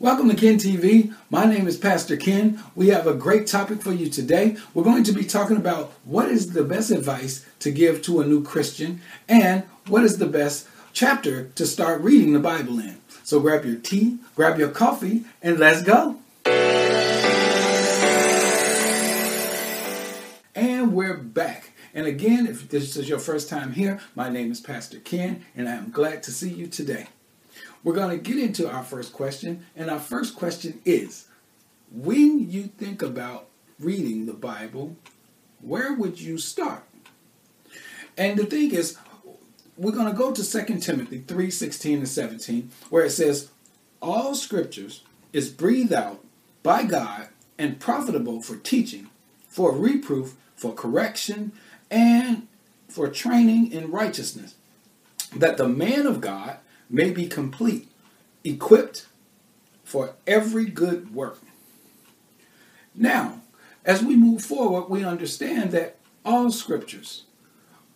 Welcome to Ken TV. My name is Pastor Ken. We have a great topic for you today. We're going to be talking about what is the best advice to give to a new Christian and what is the best chapter to start reading the Bible in. So grab your tea, grab your coffee, and let's go. And we're back. And again, if this is your first time here, my name is Pastor Ken, and I am glad to see you today. We're going to get into our first question, and our first question is When you think about reading the Bible, where would you start? And the thing is, we're going to go to 2 Timothy 3 16 and 17, where it says, All scriptures is breathed out by God and profitable for teaching, for reproof, for correction, and for training in righteousness, that the man of God may be complete, equipped for every good work. Now, as we move forward, we understand that all scriptures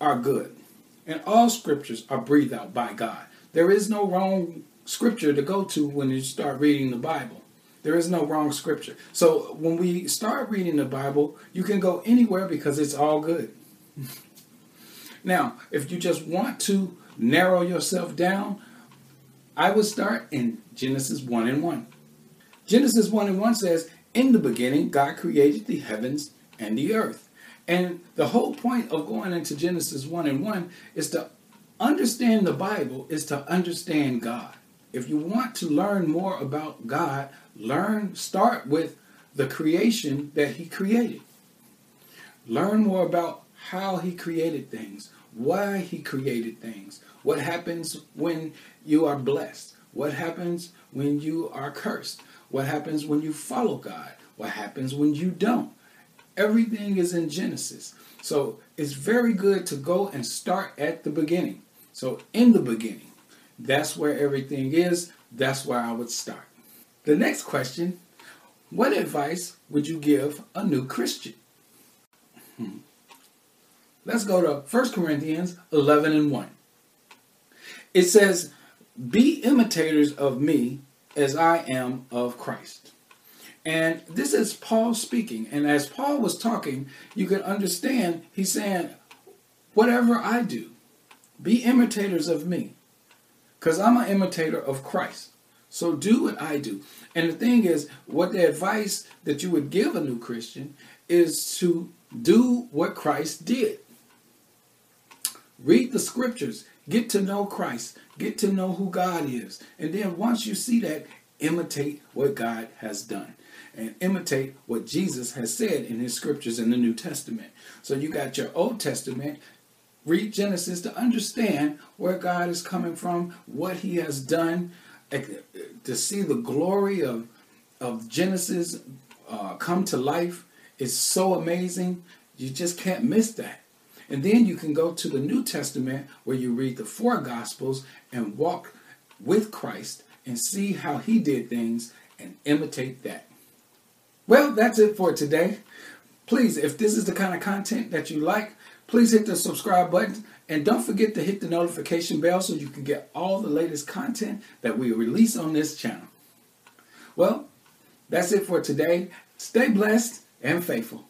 are good and all scriptures are breathed out by God. There is no wrong scripture to go to when you start reading the Bible. There is no wrong scripture. So when we start reading the Bible, you can go anywhere because it's all good. now, if you just want to narrow yourself down, I will start in Genesis 1 and 1. Genesis 1 and 1 says, In the beginning, God created the heavens and the earth. And the whole point of going into Genesis 1 and 1 is to understand the Bible, is to understand God. If you want to learn more about God, learn, start with the creation that He created. Learn more about how He created things, why He created things, what happens when you are blessed? What happens when you are cursed? What happens when you follow God? What happens when you don't? Everything is in Genesis. So it's very good to go and start at the beginning. So, in the beginning, that's where everything is. That's where I would start. The next question What advice would you give a new Christian? Hmm. Let's go to 1 Corinthians 11 and 1. It says, Be imitators of me as I am of Christ. And this is Paul speaking. And as Paul was talking, you can understand he's saying, Whatever I do, be imitators of me. Because I'm an imitator of Christ. So do what I do. And the thing is, what the advice that you would give a new Christian is to do what Christ did. Read the scriptures. Get to know Christ. Get to know who God is. And then once you see that, imitate what God has done. And imitate what Jesus has said in his scriptures in the New Testament. So you got your Old Testament. Read Genesis to understand where God is coming from, what he has done, eh, to see the glory of, of Genesis uh, come to life is so amazing. You just can't miss that. And then you can go to the New Testament where you read the four Gospels and walk with Christ and see how he did things and imitate that. Well, that's it for today. Please, if this is the kind of content that you like, please hit the subscribe button and don't forget to hit the notification bell so you can get all the latest content that we release on this channel. Well, that's it for today. Stay blessed and faithful.